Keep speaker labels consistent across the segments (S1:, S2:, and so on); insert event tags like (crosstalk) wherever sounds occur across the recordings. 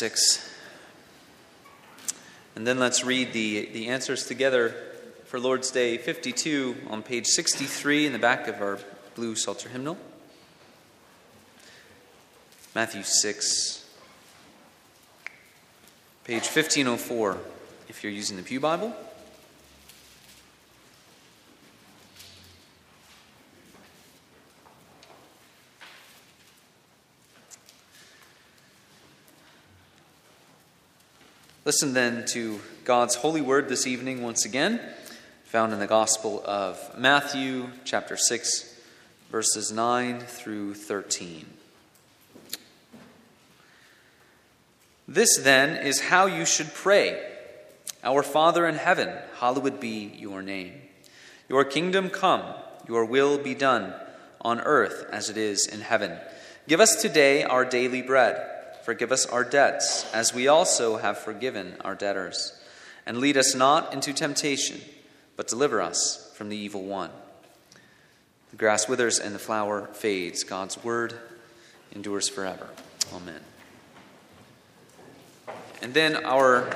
S1: 6. And then let's read the, the answers together for Lord's Day 52 on page 63 in the back of our blue Psalter hymnal. Matthew 6, page 1504, if you're using the Pew Bible. Listen then to God's holy word this evening once again, found in the Gospel of Matthew, chapter 6, verses 9 through 13. This then is how you should pray Our Father in heaven, hallowed be your name. Your kingdom come, your will be done, on earth as it is in heaven. Give us today our daily bread Forgive us our debts, as we also have forgiven our debtors. And lead us not into temptation, but deliver us from the evil one. The grass withers and the flower fades. God's word endures forever. Amen. And then our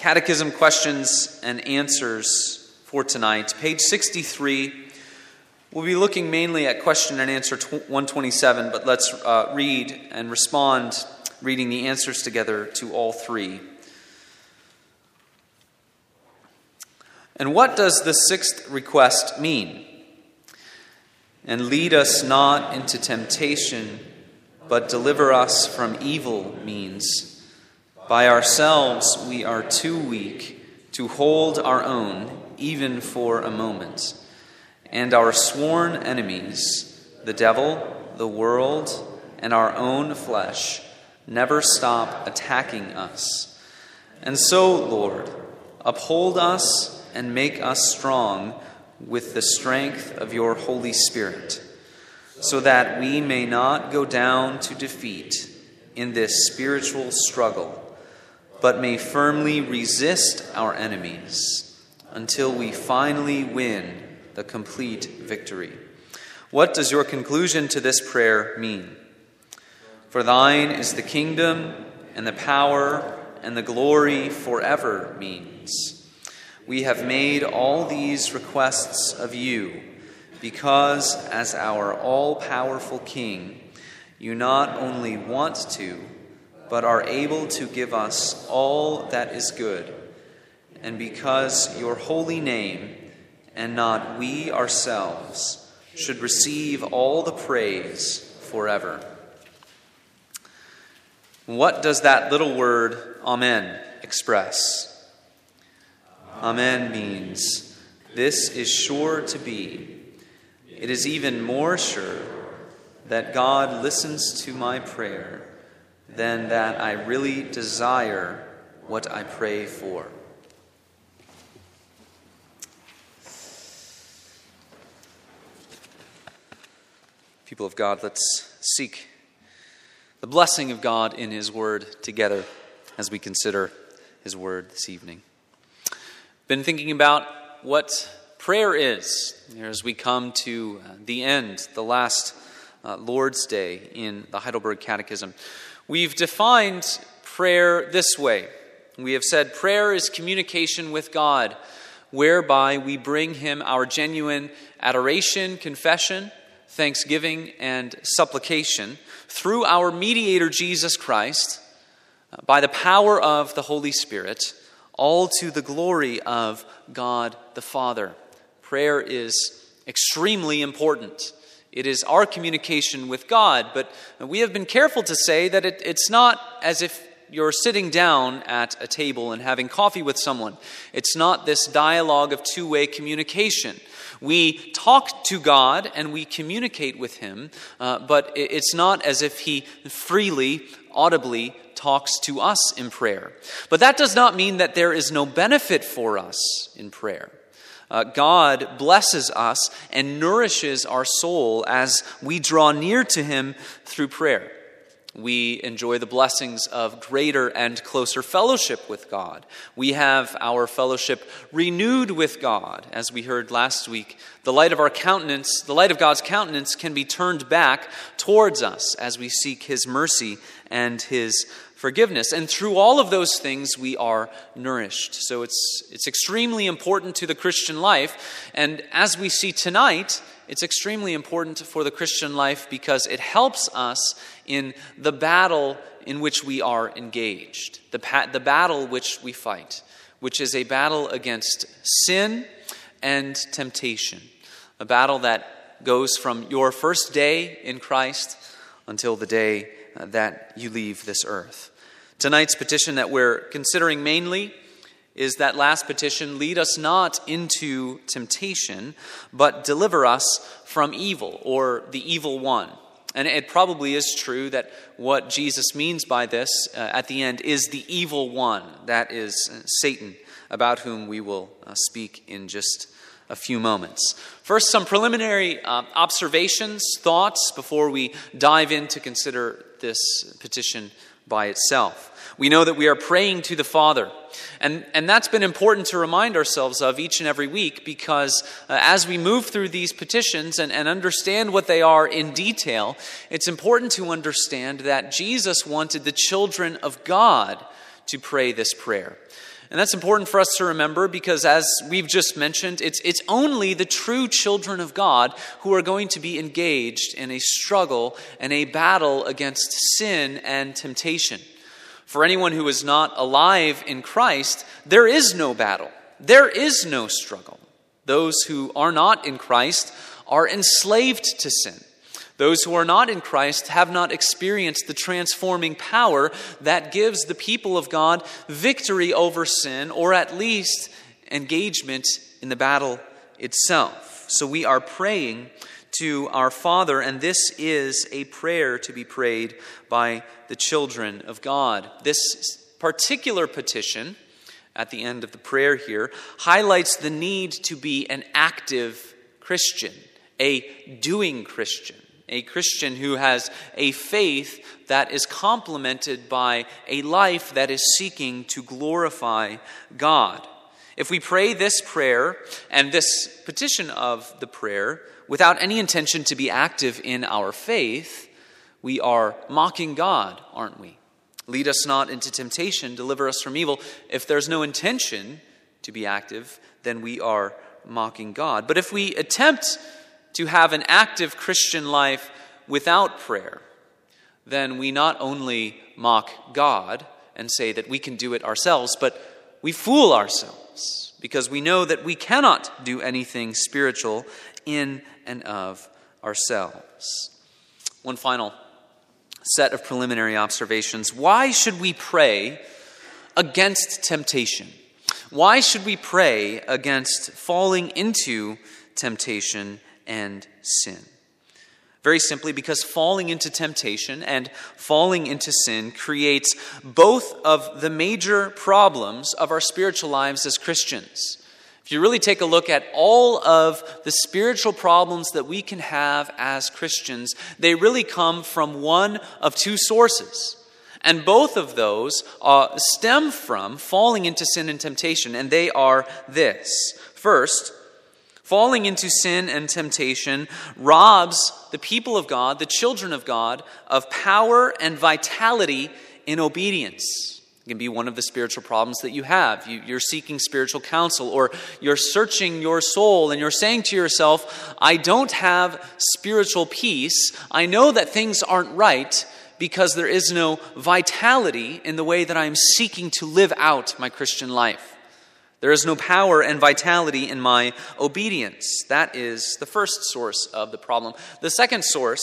S1: catechism questions and answers for tonight. Page 63 We'll be looking mainly at question and answer 127, but let's uh, read and respond, reading the answers together to all three. And what does the sixth request mean? And lead us not into temptation, but deliver us from evil means. By ourselves we are too weak to hold our own, even for a moment and our sworn enemies, the devil, the world, and our own flesh, never stop attacking us. And so, Lord, uphold us and make us strong with the strength of your Holy Spirit, so that we may not go down to defeat in this spiritual struggle, but may firmly resist our enemies until we finally win the complete victory. What does your conclusion to this prayer mean? For thine is the kingdom and the power and the glory forever means. We have made all these requests of you because, as our all powerful King, you not only want to, but are able to give us all that is good, and because your holy name and not we ourselves, should receive all the praise forever. What does that little word, Amen, express? Amen means this is sure to be. It is even more sure that God listens to my prayer than that I really desire what I pray for. People of God, let's seek the blessing of God in His Word together as we consider His Word this evening. Been thinking about what prayer is as we come to uh, the end, the last uh, Lord's Day in the Heidelberg Catechism. We've defined prayer this way we have said prayer is communication with God, whereby we bring Him our genuine adoration, confession thanksgiving, and supplication through our mediator Jesus Christ uh, by the power of the Holy Spirit, all to the glory of God the Father. Prayer is extremely important. It is our communication with God, but we have been careful to say that it, it's not as if you're sitting down at a table and having coffee with someone. It's not this dialogue of two way communication. We talk to God and we communicate with Him, uh, but it's not as if He freely, audibly talks to us in prayer. But that does not mean that there is no benefit for us in prayer. Uh, God blesses us and nourishes our soul as we draw near to Him through prayer. We enjoy the blessings of greater and closer fellowship with God. We have our fellowship renewed with God. As we heard last week, the light of our countenance, the light of God's countenance, can be turned back towards us as we seek His mercy and His forgiveness. And through all of those things, we are nourished. So it's, it's extremely important to the Christian life. And as we see tonight, it's extremely important for the Christian life because it helps us in the battle in which we are engaged, the, pa- the battle which we fight, which is a battle against sin and temptation, a battle that goes from your first day in Christ until the day uh, that you leave this earth. Tonight's petition that we're considering mainly is that last petition lead us not into temptation, but deliver us from evil or the evil one. And it probably is true that what Jesus means by this uh, at the end is the evil one, that is uh, Satan, about whom we will uh, speak in just a few moments. First, some preliminary uh, observations, thoughts, before we dive in to consider this petition by itself. We know that we are praying to the Father. And, and that's been important to remind ourselves of each and every week because uh, as we move through these petitions and, and understand what they are in detail, it's important to understand that Jesus wanted the children of God to pray this prayer. And that's important for us to remember because, as we've just mentioned, it's, it's only the true children of God who are going to be engaged in a struggle and a battle against sin and temptation. For anyone who is not alive in Christ, there is no battle, there is no struggle. Those who are not in Christ are enslaved to sin. Those who are not in Christ have not experienced the transforming power that gives the people of God victory over sin, or at least engagement in the battle itself. So we are praying to our Father, and this is a prayer to be prayed by the children of God. This particular petition at the end of the prayer here highlights the need to be an active Christian, a doing Christian, a Christian who has a faith that is complemented by a life that is seeking to glorify God. If we pray this prayer and this petition of the prayer without any intention to be active in our faith, we are mocking God, aren't we? Lead us not into temptation, deliver us from evil. If there's no intention to be active, then we are mocking God. But if we attempt to have an active Christian life without prayer, then we not only mock God and say that we can do it ourselves, but we fool ourselves because we know that we cannot do anything spiritual in and of ourselves. One final set of preliminary observations. Why should we pray against temptation? Why should we pray against falling into temptation and sin? Very simply, because falling into temptation and falling into sin creates both of the major problems of our spiritual lives as Christians. If you really take a look at all of the spiritual problems that we can have as Christians, they really come from one of two sources. And both of those uh, stem from falling into sin and temptation, and they are this. First, Falling into sin and temptation robs the people of God, the children of God, of power and vitality in obedience. It can be one of the spiritual problems that you have. You, are seeking spiritual counsel, or you're searching your soul and you're saying to yourself, I don't have spiritual peace. I know that things aren't right because there is no vitality in the way that I'm seeking to live out my Christian life. There is no power and vitality in my obedience. That is the first source of the problem. The second source,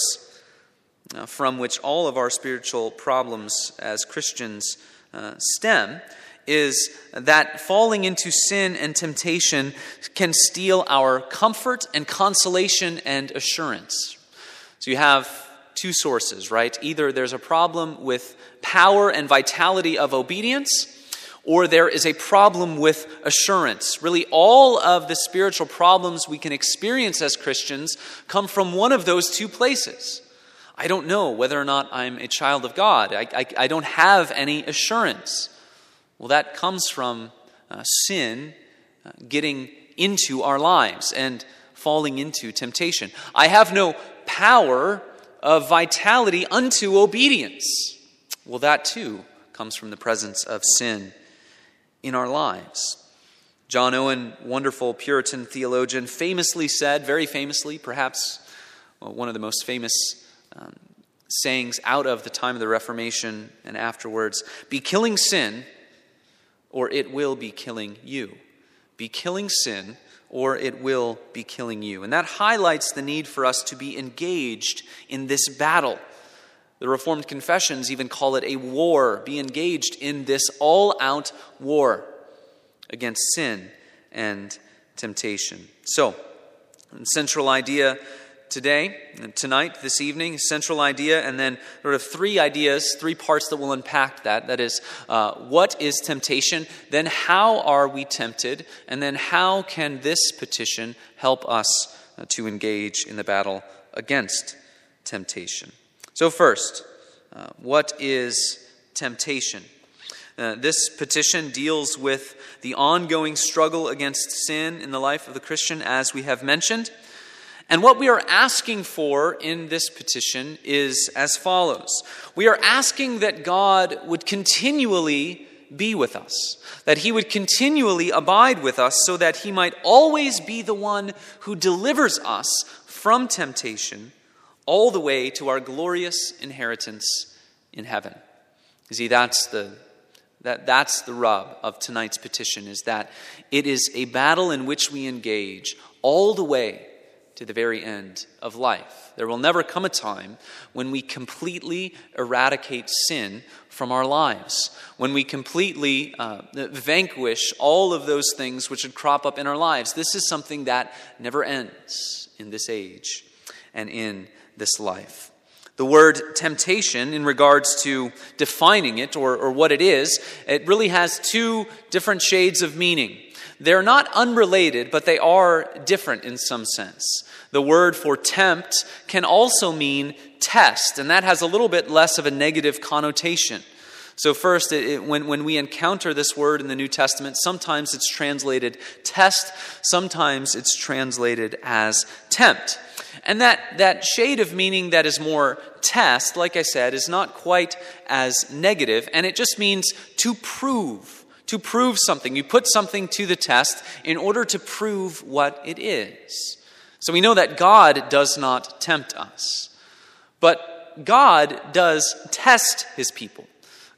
S1: uh, from which all of our spiritual problems as Christians uh, stem, is that falling into sin and temptation can steal our comfort and consolation and assurance. So you have two sources, right? Either there's a problem with power and vitality of obedience or there is a problem with assurance. Really, all of the spiritual problems we can experience as Christians come from one of those two places. I don't know whether or not I'm a child of God. I, I, I don't have any assurance. Well, that comes from uh, sin uh, getting into our lives and falling into temptation. I have no power of vitality unto obedience. Well, that too comes from the presence of sin in our lives. John Owen, wonderful Puritan theologian, famously said, very famously, perhaps one of the most famous um, sayings out of the time of the Reformation and afterwards be killing sin, or it will be killing you. Be killing sin, or it will be killing you. And that highlights the need for us to be engaged in this battle. The Reformed confessions even call it a war. Be engaged in this all out war against sin and temptation. So, the central idea today, tonight, this evening, central idea, and then sort of three ideas, three parts that will unpack that. That is, uh, what is temptation? Then, how are we tempted? And then, how can this petition help us uh, to engage in the battle against temptation? So, first, uh, what is temptation? Uh, this petition deals with the ongoing struggle against sin in the life of the Christian, as we have mentioned. And what we are asking for in this petition is as follows We are asking that God would continually be with us, that He would continually abide with us, so that He might always be the one who delivers us from temptation all the way to our glorious inheritance in heaven. You see, that's the that, that's the rub of tonight's petition is that it is a battle in which we engage all the way to the very end of life. There will never come a time when we completely eradicate sin from our lives, when we completely uh, vanquish all of those things which would crop up in our lives. This is something that never ends in this age and in this life. The word temptation, in regards to defining it or, or what it is, it really has two different shades of meaning. They're not unrelated, but they are different in some sense. The word for tempt can also mean test, and that has a little bit less of a negative connotation. So, first, it, it, when, when we encounter this word in the New Testament, sometimes it's translated test, sometimes it's translated as tempt. And that, that shade of meaning that is more test, like I said, is not quite as negative, and it just means to prove to prove something. You put something to the test in order to prove what it is. So we know that God does not tempt us, but God does test his people.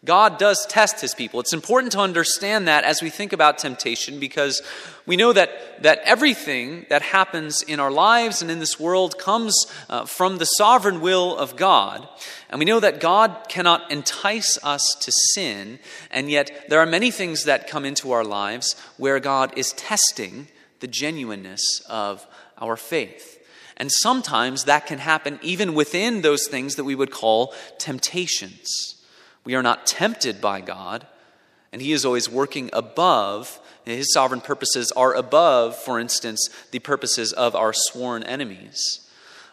S1: God does test his people. It's important to understand that as we think about temptation because we know that, that everything that happens in our lives and in this world comes uh, from the sovereign will of God. And we know that God cannot entice us to sin, and yet there are many things that come into our lives where God is testing the genuineness of our faith. And sometimes that can happen even within those things that we would call temptations. We are not tempted by God, and He is always working above. His sovereign purposes are above, for instance, the purposes of our sworn enemies.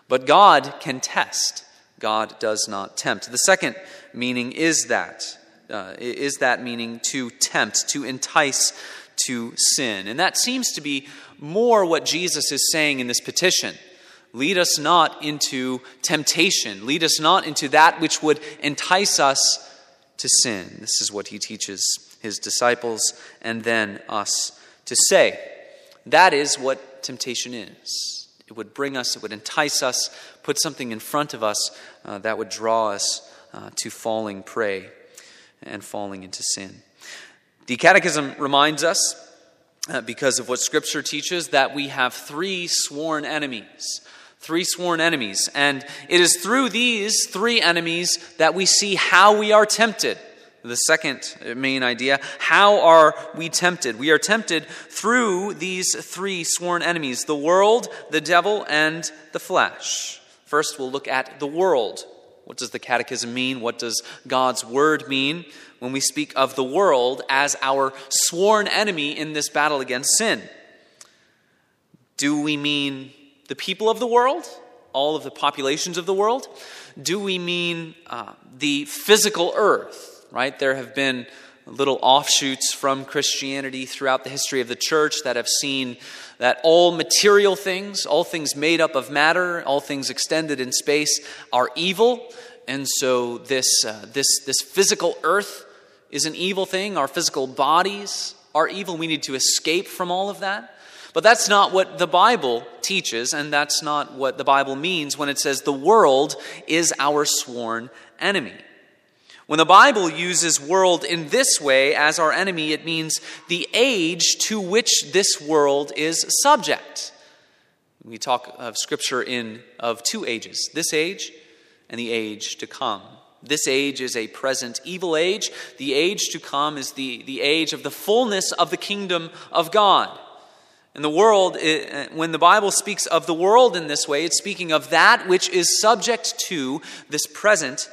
S1: But God can test. God does not tempt. The second meaning is that uh, is that meaning to tempt, to entice to sin. And that seems to be more what Jesus is saying in this petition. Lead us not into temptation. Lead us not into that which would entice us to sin. This is what he teaches his disciples and then us to say. That is what temptation is. It would bring us, it would entice us, put something in front of us uh, that would draw us uh, to falling prey and falling into sin. The Catechism reminds us, uh, because of what Scripture teaches, that we have three sworn enemies. Three sworn enemies. And it is through these three enemies that we see how we are tempted. The second main idea how are we tempted? We are tempted through these three sworn enemies the world, the devil, and the flesh. First, we'll look at the world. What does the catechism mean? What does God's word mean when we speak of the world as our sworn enemy in this battle against sin? Do we mean the people of the world? all of the populations of the world? Do we mean uh, the physical earth, right? There have been little offshoots from Christianity throughout the history of the church that have seen that all material things, all things made up of matter, all things extended in space are evil. And so this, uh, this, this physical earth is an evil thing. Our physical bodies are evil. We need to escape from all of that. But that's not what the Bible teaches, and that's not what the Bible means when it says the world is our sworn enemy. When the Bible uses world in this way as our enemy, it means the age to which this world is subject. We talk of Scripture in of two ages this age and the age to come. This age is a present evil age. The age to come is the, the age of the fullness of the kingdom of God. And the world, when the Bible speaks of the world in this way, it's speaking of that which is subject to this present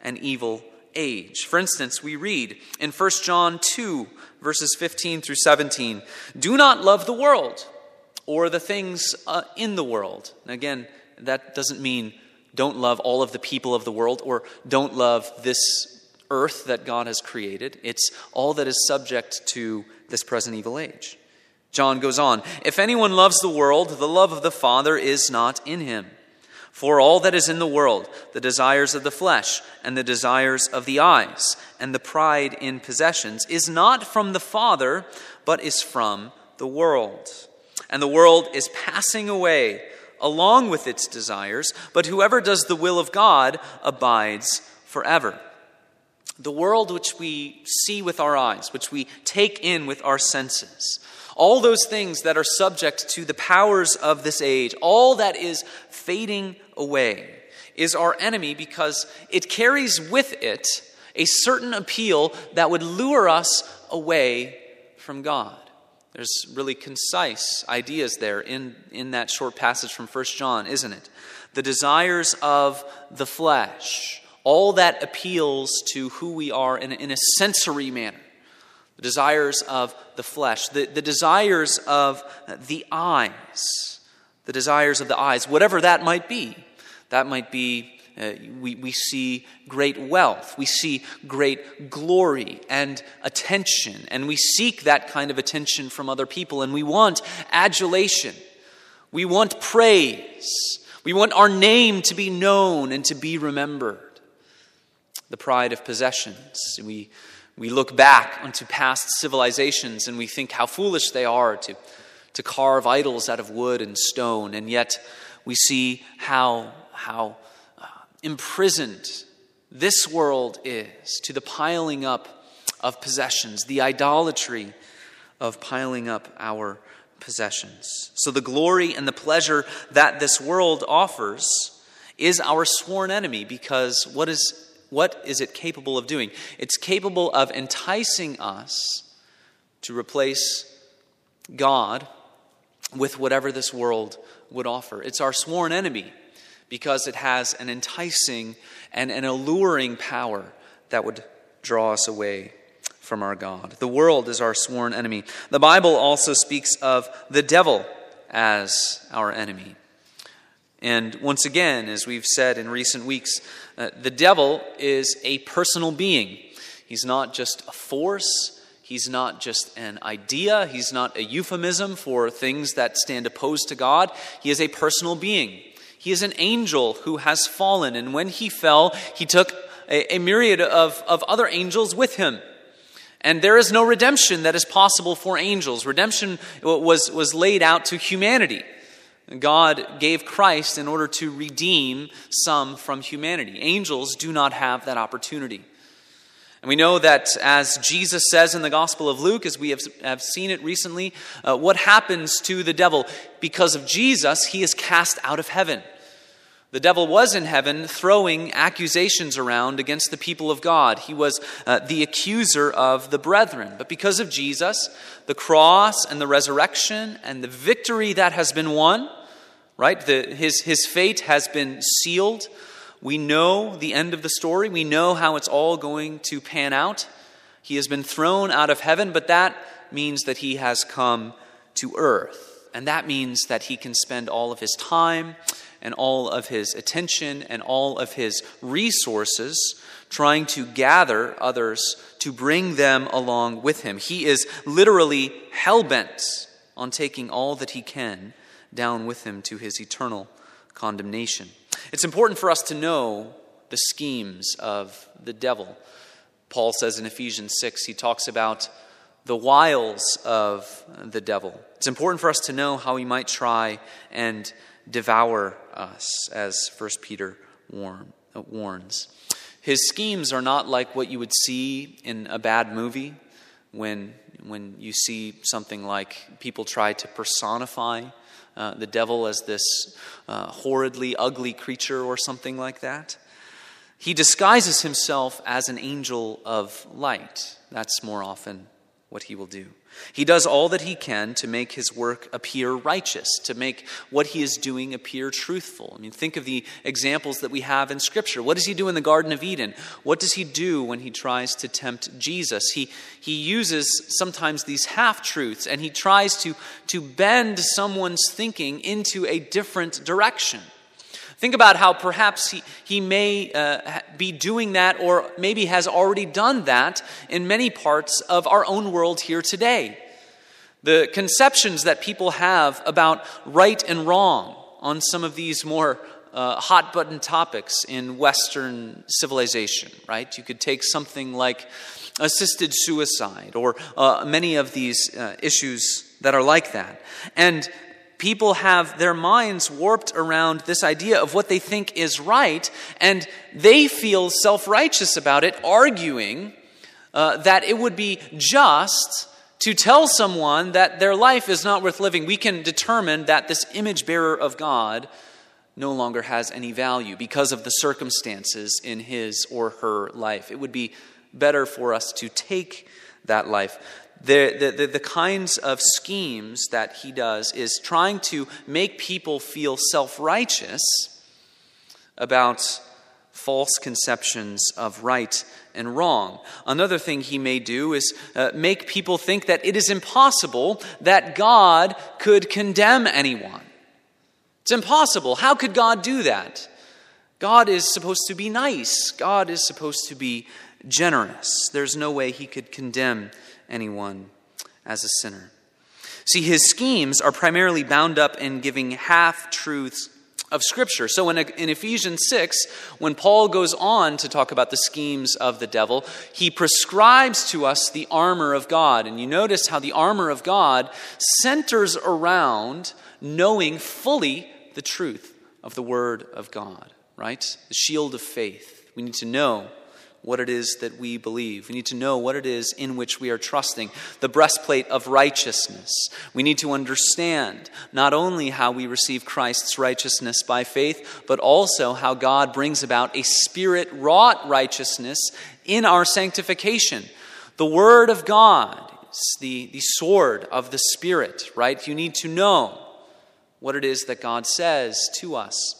S1: and evil age. For instance, we read in 1 John 2, verses 15 through 17 Do not love the world or the things uh, in the world. And again, that doesn't mean don't love all of the people of the world or don't love this earth that God has created. It's all that is subject to this present evil age. John goes on If anyone loves the world, the love of the Father is not in him. For all that is in the world, the desires of the flesh, and the desires of the eyes, and the pride in possessions, is not from the Father, but is from the world. And the world is passing away along with its desires, but whoever does the will of God abides forever. The world which we see with our eyes, which we take in with our senses, all those things that are subject to the powers of this age, all that is fading away, is our enemy because it carries with it a certain appeal that would lure us away from God. There's really concise ideas there in, in that short passage from 1 John, isn't it? The desires of the flesh, all that appeals to who we are in in a sensory manner the desires of the flesh, the, the desires of the eyes, the desires of the eyes, whatever that might be. That might be, uh, we, we see great wealth, we see great glory and attention, and we seek that kind of attention from other people, and we want adulation, we want praise, we want our name to be known and to be remembered. The pride of possessions. We we look back onto past civilizations and we think how foolish they are to, to carve idols out of wood and stone, and yet we see how, how uh, imprisoned this world is to the piling up of possessions, the idolatry of piling up our possessions. So, the glory and the pleasure that this world offers is our sworn enemy because what is what is it capable of doing? It's capable of enticing us to replace God with whatever this world would offer. It's our sworn enemy because it has an enticing and an alluring power that would draw us away from our God. The world is our sworn enemy. The Bible also speaks of the devil as our enemy. And once again, as we've said in recent weeks, uh, the devil is a personal being. He's not just a force, he's not just an idea, he's not a euphemism for things that stand opposed to God. He is a personal being. He is an angel who has fallen, and when he fell, he took a, a myriad of, of other angels with him. And there is no redemption that is possible for angels. Redemption was, was laid out to humanity. God gave Christ in order to redeem some from humanity. Angels do not have that opportunity. And we know that as Jesus says in the Gospel of Luke, as we have, have seen it recently, uh, what happens to the devil? Because of Jesus, he is cast out of heaven. The devil was in heaven throwing accusations around against the people of God. He was uh, the accuser of the brethren. But because of Jesus, the cross and the resurrection and the victory that has been won, right? The, his, his fate has been sealed. We know the end of the story. We know how it's all going to pan out. He has been thrown out of heaven, but that means that he has come to earth. And that means that he can spend all of his time and all of his attention and all of his resources trying to gather others to bring them along with him. He is literally hell bent on taking all that he can down with him to his eternal condemnation. It's important for us to know the schemes of the devil. Paul says in Ephesians 6, he talks about the wiles of the devil. It's important for us to know how he might try and devour us, as 1 Peter uh, warns. His schemes are not like what you would see in a bad movie when, when you see something like people try to personify uh, the devil as this uh, horridly ugly creature or something like that. He disguises himself as an angel of light. That's more often what he will do. He does all that he can to make his work appear righteous, to make what he is doing appear truthful. I mean, think of the examples that we have in Scripture. What does he do in the Garden of Eden? What does he do when he tries to tempt Jesus? He, he uses sometimes these half truths and he tries to, to bend someone's thinking into a different direction. Think about how perhaps he, he may uh, be doing that or maybe has already done that in many parts of our own world here today. The conceptions that people have about right and wrong on some of these more uh, hot button topics in Western civilization, right? You could take something like assisted suicide or uh, many of these uh, issues that are like that. And people have their minds warped around this idea of what they think is right, and they feel self righteous about it, arguing uh, that it would be just to tell someone that their life is not worth living. We can determine that this image bearer of God no longer has any value because of the circumstances in his or her life. It would be better for us to take that life the, the, the, the, kinds of schemes that he does is trying to make people feel self righteous about false conceptions of right and wrong. Another thing he may do is uh, make people think that it is impossible that God could condemn anyone. It's impossible. How could God do that? God is supposed to be nice, God is supposed to be generous. There's no way he could condemn anyone as a sinner. See, his schemes are primarily bound up in giving half truths of Scripture. So in, in, Ephesians 6, when Paul goes on to talk about the schemes of the devil, he prescribes to us the armor of God. And you notice how the armor of God centers around knowing fully the truth of the Word of God, right? The shield of faith. We need to know what it is that we believe. We need to know what it is in which we are trusting. The breastplate of righteousness. We need to understand not only how we receive Christ's righteousness by faith, but also how God brings about a spirit wrought righteousness in our sanctification. The Word of God, is the, the sword of the Spirit, right? You need to know what it is that God says to us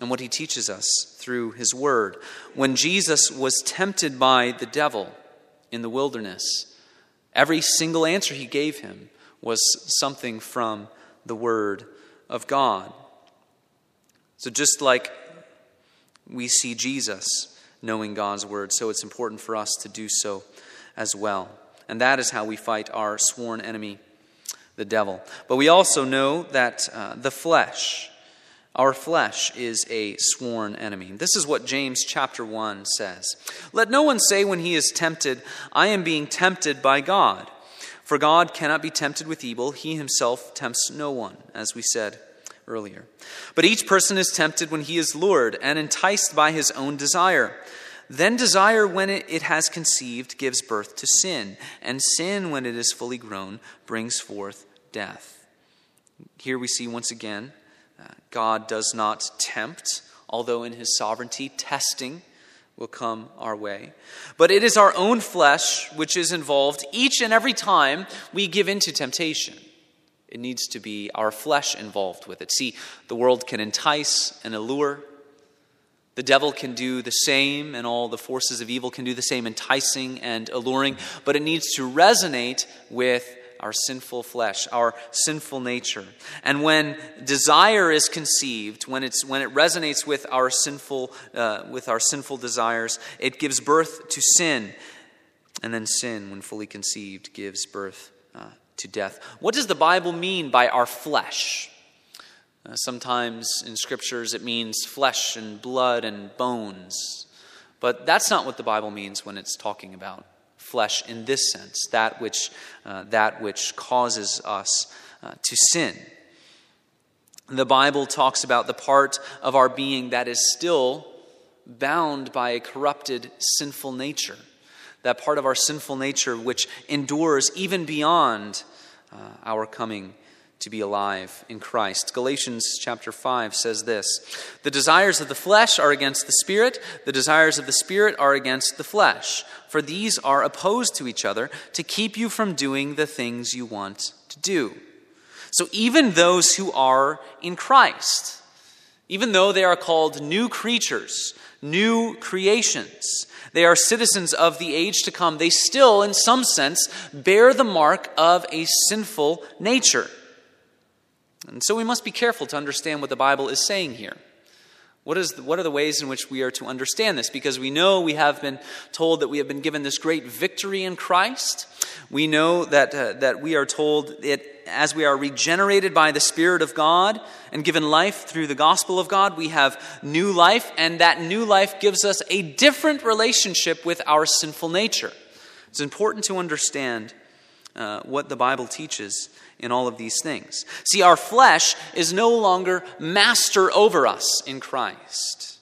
S1: and what he teaches us through his word. When Jesus was tempted by the devil in the wilderness, every single answer he gave him was something from the word of God. So, just like we see Jesus knowing God's word, so it's important for us to do so as well. And that is how we fight our sworn enemy, the devil. But we also know that uh, the flesh, our flesh is a sworn enemy. This is what James chapter 1 says. Let no one say when he is tempted, I am being tempted by God. For God cannot be tempted with evil. He himself tempts no one, as we said earlier. But each person is tempted when he is lured and enticed by his own desire. Then desire, when it, has conceived, gives birth to sin. And sin, when it is fully grown, brings forth death. Here we see once again God does not tempt, although in his sovereignty, testing will come our way. But it is our own flesh which is involved each and every time we give in to temptation. It needs to be our flesh involved with it. See, the world can entice and allure. The devil can do the same, and all the forces of evil can do the same, enticing and alluring, but it needs to resonate with our sinful flesh, our sinful nature. And when desire is conceived, when, it's, when it resonates with our, sinful, uh, with our sinful desires, it gives birth to sin. And then sin, when fully conceived, gives birth uh, to death. What does the Bible mean by our flesh? Uh, sometimes in scriptures it means flesh and blood and bones. But that's not what the Bible means when it's talking about flesh in this sense, that which, uh, that which causes us uh, to sin. The Bible talks about the part of our being that is still bound by a corrupted sinful nature, that part of our sinful nature which endures even beyond uh, our coming to be alive in Christ. Galatians chapter 5 says this The desires of the flesh are against the Spirit, the desires of the Spirit are against the flesh, for these are opposed to each other to keep you from doing the things you want to do. So even those who are in Christ, even though they are called new creatures, new creations, they are citizens of the age to come, they still, in some sense, bear the mark of a sinful nature. And so we must be careful to understand what the Bible is saying here. What, is, what are the ways in which we are to understand this? Because we know we have been told that we have been given this great victory in Christ. We know that, uh, that we are told that as we are regenerated by the Spirit of God and given life through the gospel of God, we have new life, and that new life gives us a different relationship with our sinful nature. It's important to understand uh, what the Bible teaches in all of these things. See, our flesh is no longer master over us in Christ.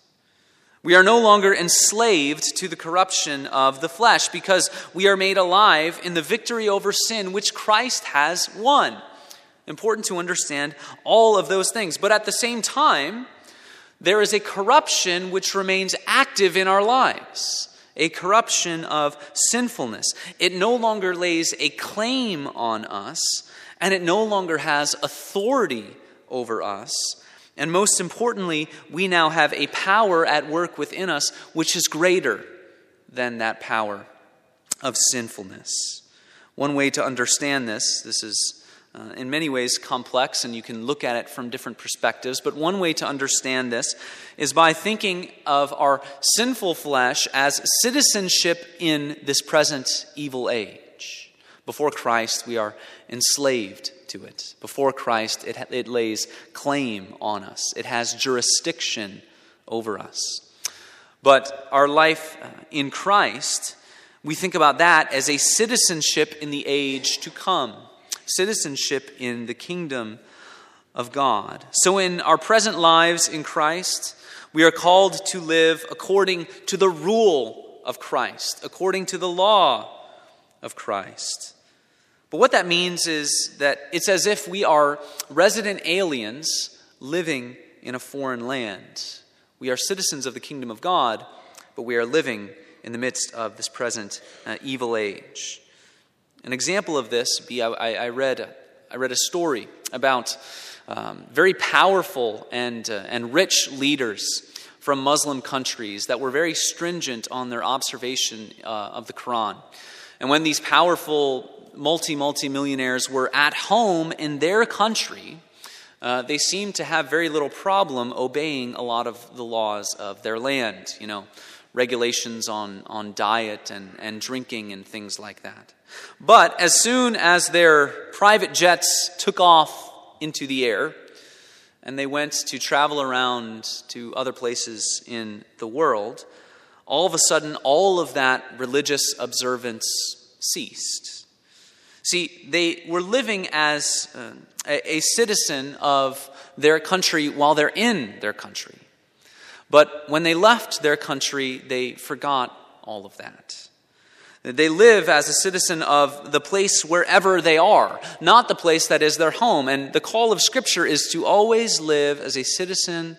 S1: We are no longer enslaved to the corruption of the flesh because we are made alive in the victory over sin which Christ has won. Important to understand all of those things. But at the same time, there is a corruption which remains active in our lives a corruption of sinfulness. It no longer lays a claim on us and it no longer has authority over us. And most importantly, we now have a power at work within us which is greater than that power of sinfulness. One way to understand this, this is uh, in many ways complex and you can look at it from different perspectives, but one way to understand this is by thinking of our sinful flesh as citizenship in this present evil age. Before Christ, we are enslaved to it. Before Christ, it, it lays claim on us, it has jurisdiction over us. But our life uh, in Christ, we think about that as a citizenship in the age to come, citizenship in the kingdom of God. So, in our present lives in Christ, we are called to live according to the rule of Christ, according to the law of Christ. But what that means is that it's as if we are resident aliens living in a foreign land. We are citizens of the kingdom of God, but we are living in the midst of this present uh, evil age. An example of this be I, I, read, I read a story about um, very powerful and, uh, and rich leaders from Muslim countries that were very stringent on their observation uh, of the Quran. And when these powerful multi, multi millionaires were at home in their country, uh, they seemed to have very little problem obeying a lot of the laws of their land, you know, regulations on, on diet and, and drinking and things like that. But as soon as their private jets took off into the air, and they went to travel around to other places in the world, all of a sudden, all of that religious observance ceased. See, they were living as uh, a, a citizen of their country while they're in their country. But when they left their country, they forgot all of that. They live as a citizen of the place wherever they are, not the place that is their home. And the call of Scripture is to always live as a citizen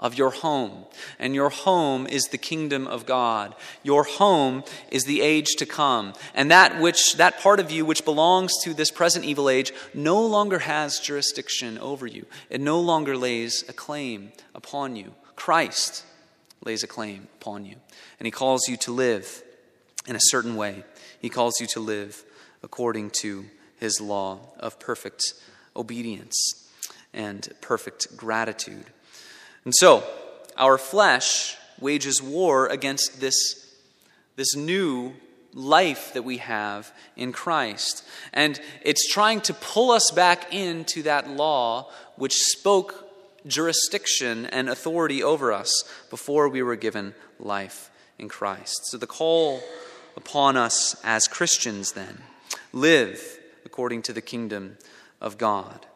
S1: of your home. And your home is the kingdom of God. Your home is the age to come. And that which that part of you which belongs to this present evil age no longer has jurisdiction over you. It no longer lays a claim upon you. Christ lays a claim upon you. And he calls you to live in a certain way. He calls you to live according to his law of perfect obedience and perfect gratitude. And so, our flesh wages war against this, this new life that we have in Christ. And it's trying to pull us back into that law which spoke jurisdiction and authority over us before we were given life in Christ. So the call upon us as Christians then live according to the kingdom of God.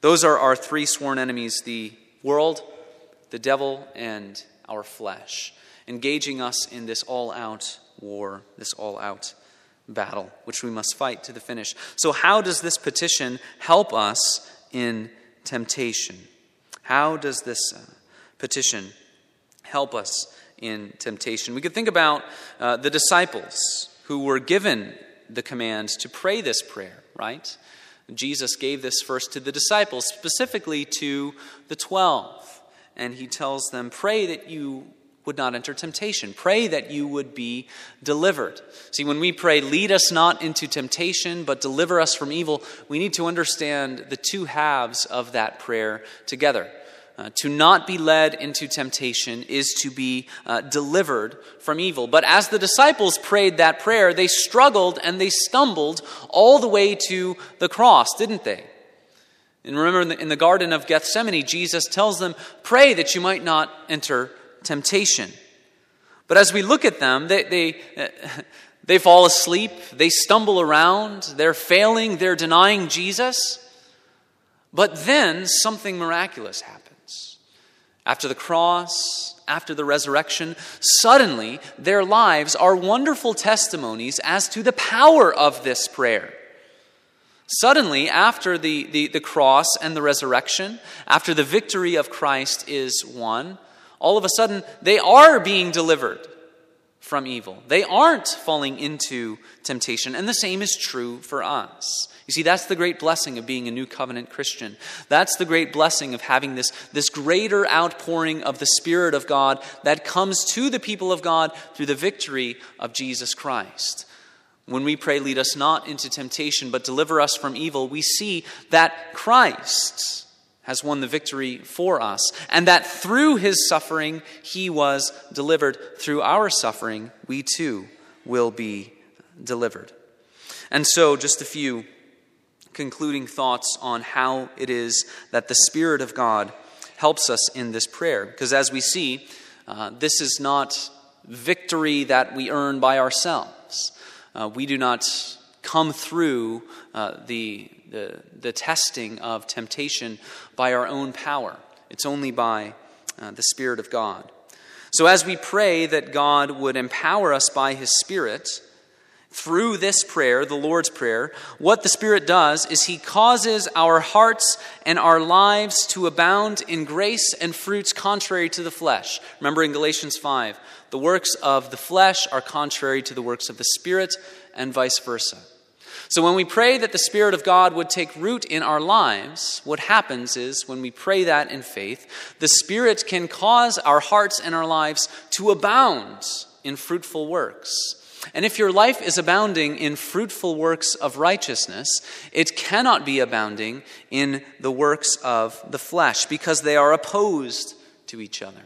S1: Those are our three sworn enemies the world, the devil, and our flesh, engaging us in this all out war, this all out battle, which we must fight to the finish. So, how does this petition help us in temptation? How does this uh, petition help us in temptation? We could think about uh, the disciples who were given the command to pray this prayer, right? Jesus gave this first to the disciples, specifically to the twelve. And he tells them, Pray that you would not enter temptation. Pray that you would be delivered. See, when we pray, lead us not into temptation, but deliver us from evil, we need to understand the two halves of that prayer together. Uh, to not be led into temptation is to be uh, delivered from evil. But as the disciples prayed that prayer, they struggled and they stumbled all the way to the cross, didn't they? And remember, in the, in the Garden of Gethsemane, Jesus tells them, Pray that you might not enter temptation. But as we look at them, they, they, (laughs) they fall asleep, they stumble around, they're failing, they're denying Jesus. But then something miraculous happens. After the cross, after the resurrection, suddenly their lives are wonderful testimonies as to the power of this prayer. Suddenly, after the, the, the, cross and the resurrection, after the victory of Christ is won, all of a sudden they are being delivered from evil. They aren't falling into temptation. And the same is true for us. You see, that's the great blessing of being a new covenant Christian. That's the great blessing of having this, this greater outpouring of the Spirit of God that comes to the people of God through the victory of Jesus Christ. When we pray, lead us not into temptation, but deliver us from evil, we see that Christ has won the victory for us, and that through his suffering, he was delivered. Through our suffering, we too will be delivered. And so, just a few concluding thoughts on how it is that the Spirit of God helps us in this prayer. Because as we see, uh, this is not victory that we earn by ourselves. Uh, we do not come through uh, the, the, the, testing of temptation by our own power, it's only by uh, the Spirit of God. So, as we pray that God would empower us by His Spirit, through this prayer, the Lord's Prayer, what the Spirit does is He causes our hearts and our lives to abound in grace and fruits contrary to the flesh. Remember in Galatians 5, the works of the flesh are contrary to the works of the Spirit, and vice versa. So when we pray that the Spirit of God would take root in our lives, what happens is when we pray that in faith, the Spirit can cause our hearts and our lives to abound in fruitful works. And if your life is abounding in fruitful works of righteousness, it cannot be abounding in the works of the flesh because they are opposed to each other.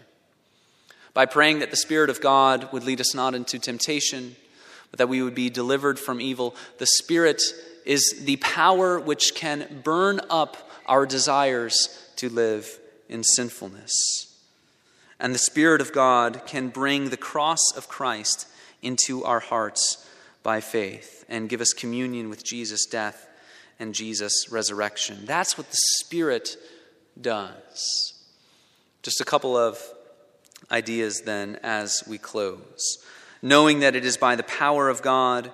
S1: By praying that the Spirit of God would lead us not into temptation, but that we would be delivered from evil, the Spirit is the power which can burn up our desires to live in sinfulness. And the Spirit of God can bring the cross of Christ into our hearts by faith and give us communion with Jesus' death and Jesus' resurrection. That's what the Spirit does. Just a couple of ideas then as we close. Knowing that it is by the power of God,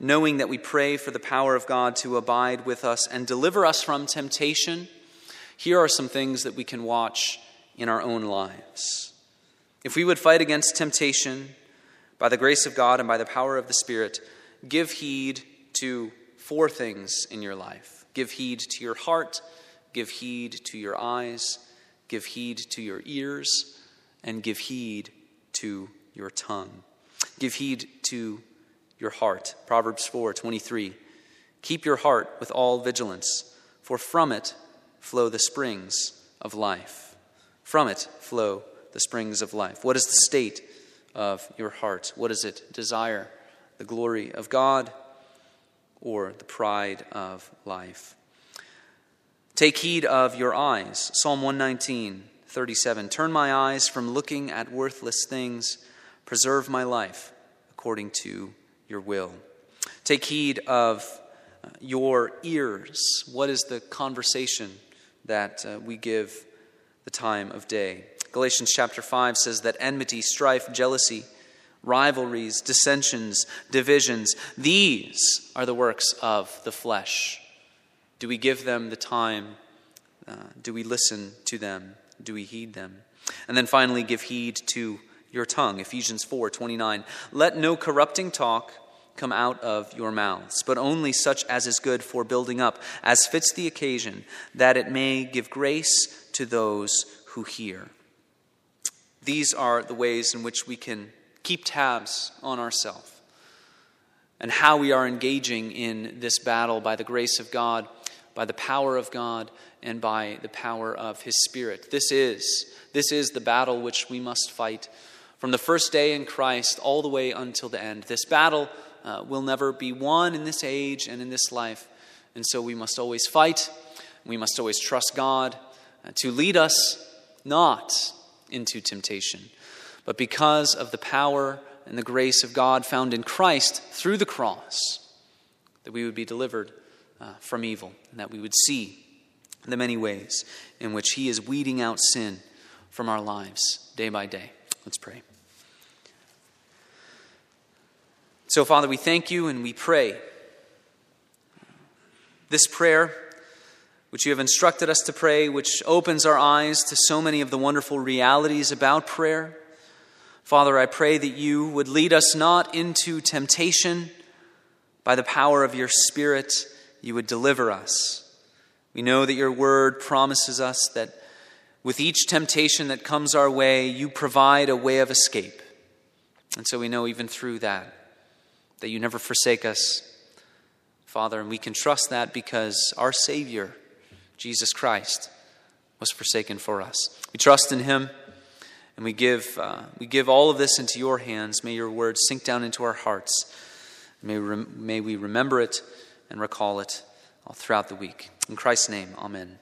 S1: knowing that we pray for the power of God to abide with us and deliver us from temptation, here are some things that we can watch in our own lives. If we would fight against temptation, by the grace of God and by the power of the Spirit, give heed to four things in your life give heed to your heart, give heed to your eyes, give heed to your ears, and give heed to your tongue. Give heed to your heart. Proverbs 4 23. Keep your heart with all vigilance, for from it flow the springs of life. From it flow the springs of life. What is the state of your heart? What does it desire? The glory of God or the pride of life? Take heed of your eyes. Psalm 119, 37. Turn my eyes from looking at worthless things. Preserve my life according to your will. Take heed of your ears. What is the conversation that uh, we give the time of day? Galatians chapter 5 says that enmity, strife, jealousy, rivalries, dissensions, divisions, these are the works of the flesh. Do we give them the time? Uh, do we listen to them? Do we heed them? And then finally, give heed to your tongue. Ephesians 4 29. Let no corrupting talk come out of your mouths, but only such as is good for building up, as fits the occasion, that it may give grace to those who hear. These are the ways in which we can keep tabs on ourselves and how we are engaging in this battle by the grace of God, by the power of God, and by the power of His Spirit. This is, this is the battle which we must fight from the first day in Christ all the way until the end. This battle uh, will never be won in this age and in this life. And so we must always fight. We must always trust God uh, to lead us not into temptation, but because of the power and the grace of God found in Christ through the cross, that we would be delivered uh, from evil and that we would see the many ways in which He is weeding out sin from our lives day by day. Let's pray. So, Father, we thank you and we pray this prayer, which you have instructed us to pray, which opens our eyes to so many of the wonderful realities about prayer. Father, I pray that you would lead us not into temptation. By the power of your Spirit, you would deliver us. We know that your word promises us that with each temptation that comes our way, you provide a way of escape. And so we know even through that that you never forsake us, Father, and we can trust that because our Savior, Jesus Christ, was forsaken for us. We trust in Him. And we give, uh, we give all of this into your hands. May your word sink down into our hearts. May, may we remember it and recall it all throughout the week. In Christ's name, amen.